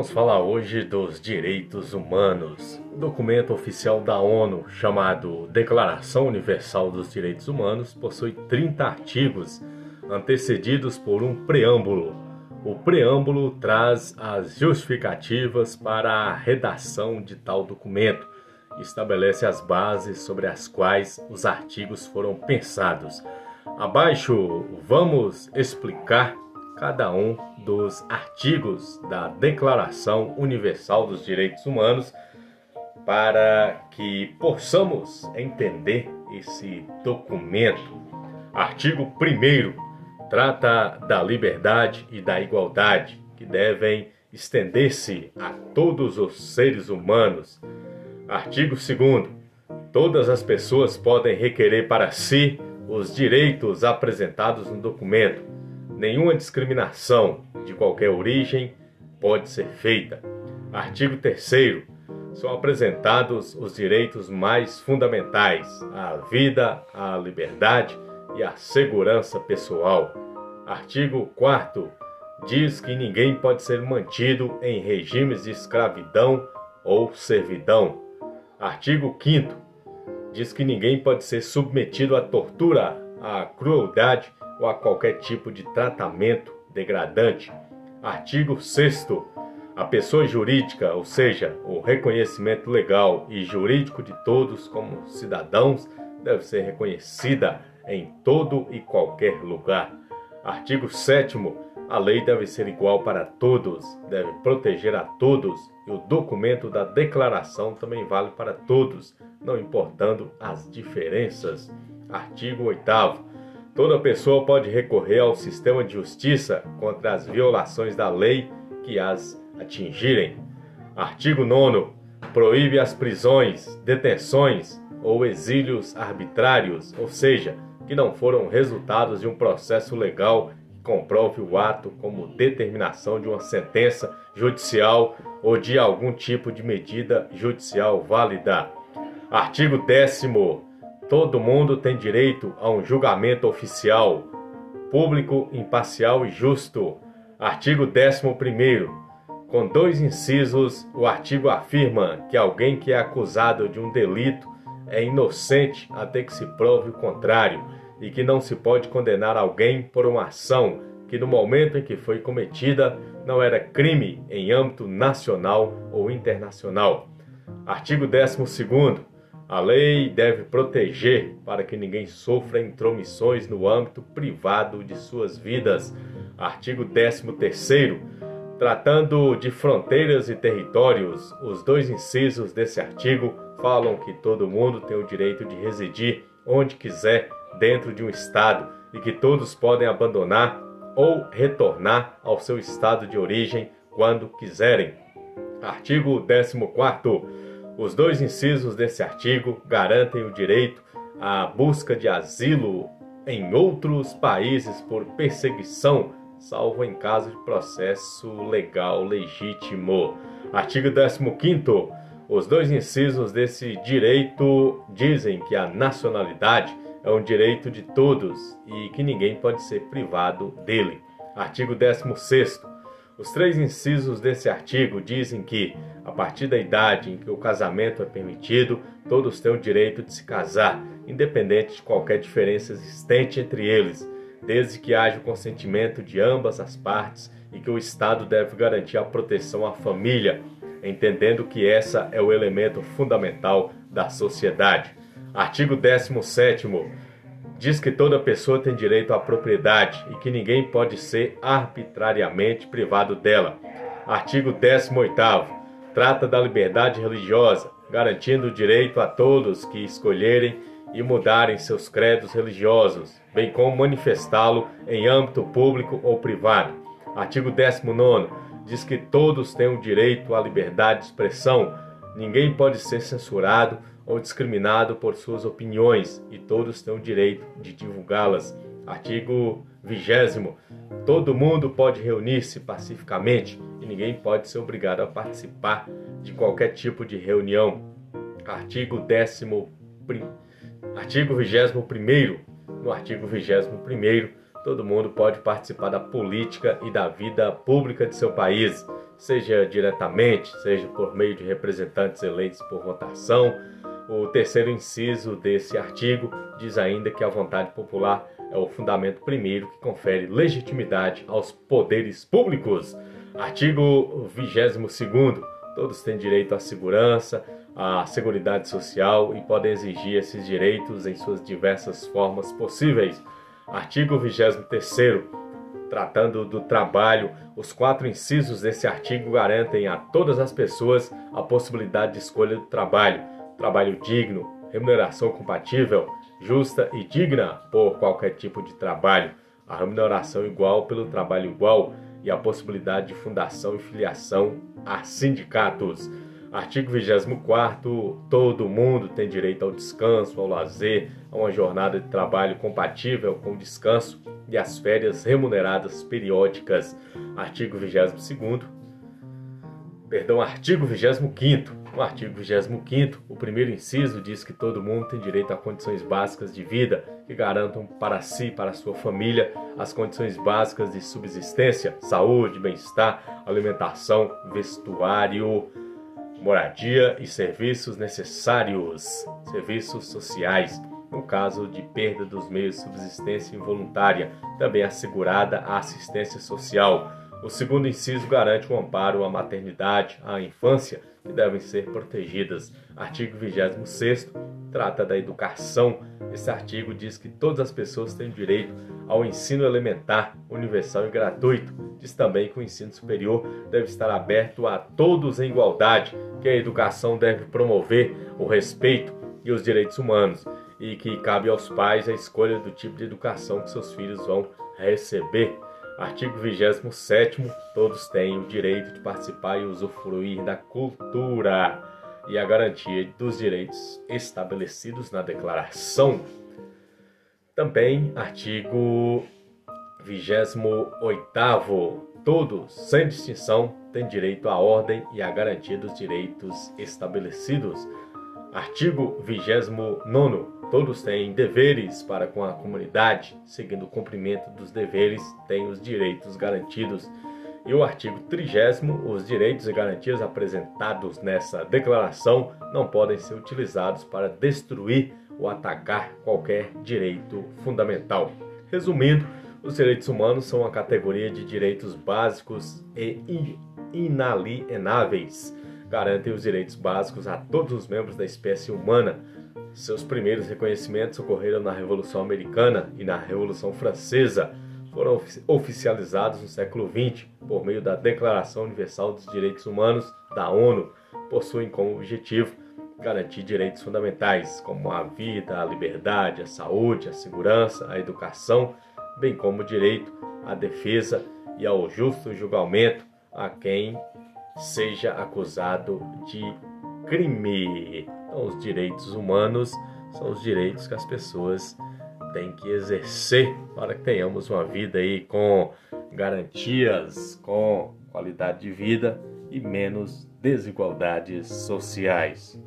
Vamos falar hoje dos direitos humanos. O documento oficial da ONU, chamado Declaração Universal dos Direitos Humanos, possui 30 artigos, antecedidos por um preâmbulo. O preâmbulo traz as justificativas para a redação de tal documento e estabelece as bases sobre as quais os artigos foram pensados. Abaixo, vamos explicar cada um dos artigos da Declaração Universal dos Direitos Humanos para que possamos entender esse documento. Artigo 1 trata da liberdade e da igualdade que devem estender-se a todos os seres humanos. Artigo 2 Todas as pessoas podem requerer para si os direitos apresentados no documento nenhuma discriminação de qualquer origem pode ser feita. Artigo 3 são apresentados os direitos mais fundamentais à vida, à liberdade e à segurança pessoal. Artigo 4 diz que ninguém pode ser mantido em regimes de escravidão ou servidão. Artigo 5 diz que ninguém pode ser submetido à tortura, à crueldade ou a qualquer tipo de tratamento degradante. Artigo 6. A pessoa jurídica, ou seja, o reconhecimento legal e jurídico de todos como cidadãos, deve ser reconhecida em todo e qualquer lugar. Artigo 7. A lei deve ser igual para todos, deve proteger a todos, e o documento da declaração também vale para todos, não importando as diferenças. Artigo 8. Toda pessoa pode recorrer ao sistema de justiça contra as violações da lei que as atingirem. Artigo 9. Proíbe as prisões, detenções ou exílios arbitrários, ou seja, que não foram resultados de um processo legal que comprove o ato como determinação de uma sentença judicial ou de algum tipo de medida judicial válida. Artigo 10. Todo mundo tem direito a um julgamento oficial, público, imparcial e justo. Artigo 11. Com dois incisos, o artigo afirma que alguém que é acusado de um delito é inocente até que se prove o contrário e que não se pode condenar alguém por uma ação que no momento em que foi cometida não era crime em âmbito nacional ou internacional. Artigo 12. A lei deve proteger para que ninguém sofra intromissões no âmbito privado de suas vidas. Artigo 13º. Tratando de fronteiras e territórios, os dois incisos desse artigo falam que todo mundo tem o direito de residir onde quiser dentro de um estado e que todos podem abandonar ou retornar ao seu estado de origem quando quiserem. Artigo 14 os dois incisos desse artigo garantem o direito à busca de asilo em outros países por perseguição, salvo em caso de processo legal legítimo. Artigo 15. Os dois incisos desse direito dizem que a nacionalidade é um direito de todos e que ninguém pode ser privado dele. Artigo 16. Os três incisos desse artigo dizem que, a partir da idade em que o casamento é permitido, todos têm o direito de se casar, independente de qualquer diferença existente entre eles, desde que haja o consentimento de ambas as partes e que o Estado deve garantir a proteção à família, entendendo que essa é o elemento fundamental da sociedade. Artigo 17 diz que toda pessoa tem direito à propriedade e que ninguém pode ser arbitrariamente privado dela. Artigo 18 trata da liberdade religiosa, garantindo o direito a todos que escolherem e mudarem seus credos religiosos, bem como manifestá-lo em âmbito público ou privado. Artigo 19 diz que todos têm o direito à liberdade de expressão, ninguém pode ser censurado ou discriminado por suas opiniões e todos têm o direito de divulgá-las. Artigo 20. Todo mundo pode reunir-se pacificamente e ninguém pode ser obrigado a participar de qualquer tipo de reunião. Artigo 10. Artigo 21. No artigo 21 todo mundo pode participar da política e da vida pública de seu país, seja diretamente, seja por meio de representantes eleitos por votação. O terceiro inciso desse artigo diz ainda que a vontade popular é o fundamento primeiro que confere legitimidade aos poderes públicos. Artigo 22 Todos têm direito à segurança, à seguridade social e podem exigir esses direitos em suas diversas formas possíveis. Artigo 23 Tratando do trabalho, os quatro incisos desse artigo garantem a todas as pessoas a possibilidade de escolha do trabalho, trabalho digno, remuneração compatível, justa e digna por qualquer tipo de trabalho, a remuneração igual pelo trabalho igual e a possibilidade de fundação e filiação a sindicatos. Artigo 24 todo mundo tem direito ao descanso, ao lazer, a uma jornada de trabalho compatível com o descanso e as férias remuneradas periódicas. Artigo 22 Perdão, artigo 25 no artigo 25, o primeiro inciso diz que todo mundo tem direito a condições básicas de vida que garantam para si e para sua família as condições básicas de subsistência, saúde, bem-estar, alimentação, vestuário, moradia e serviços necessários, serviços sociais. No caso de perda dos meios de subsistência involuntária, também assegurada a assistência social o segundo inciso garante o amparo à maternidade, à infância, que devem ser protegidas. Artigo 26 trata da educação. Esse artigo diz que todas as pessoas têm direito ao ensino elementar, universal e gratuito. Diz também que o ensino superior deve estar aberto a todos em igualdade, que a educação deve promover o respeito e os direitos humanos e que cabe aos pais a escolha do tipo de educação que seus filhos vão receber. Artigo 27 todos têm o direito de participar e usufruir da cultura e a garantia dos direitos estabelecidos na declaração. Também artigo 28 todos, sem distinção, têm direito à ordem e à garantia dos direitos estabelecidos. Artigo 29 Todos têm deveres para com a comunidade, seguindo o cumprimento dos deveres, têm os direitos garantidos. E o artigo 30, os direitos e garantias apresentados nessa declaração não podem ser utilizados para destruir ou atacar qualquer direito fundamental. Resumindo, os direitos humanos são uma categoria de direitos básicos e inalienáveis. Garantem os direitos básicos a todos os membros da espécie humana seus primeiros reconhecimentos ocorreram na Revolução Americana e na Revolução Francesa. Foram oficializados no século XX por meio da Declaração Universal dos Direitos Humanos da ONU. Possuem como objetivo garantir direitos fundamentais como a vida, a liberdade, a saúde, a segurança, a educação, bem como o direito à defesa e ao justo julgamento a quem seja acusado de crime. Então, os direitos humanos são os direitos que as pessoas têm que exercer para que tenhamos uma vida aí com garantias, com qualidade de vida e menos desigualdades sociais.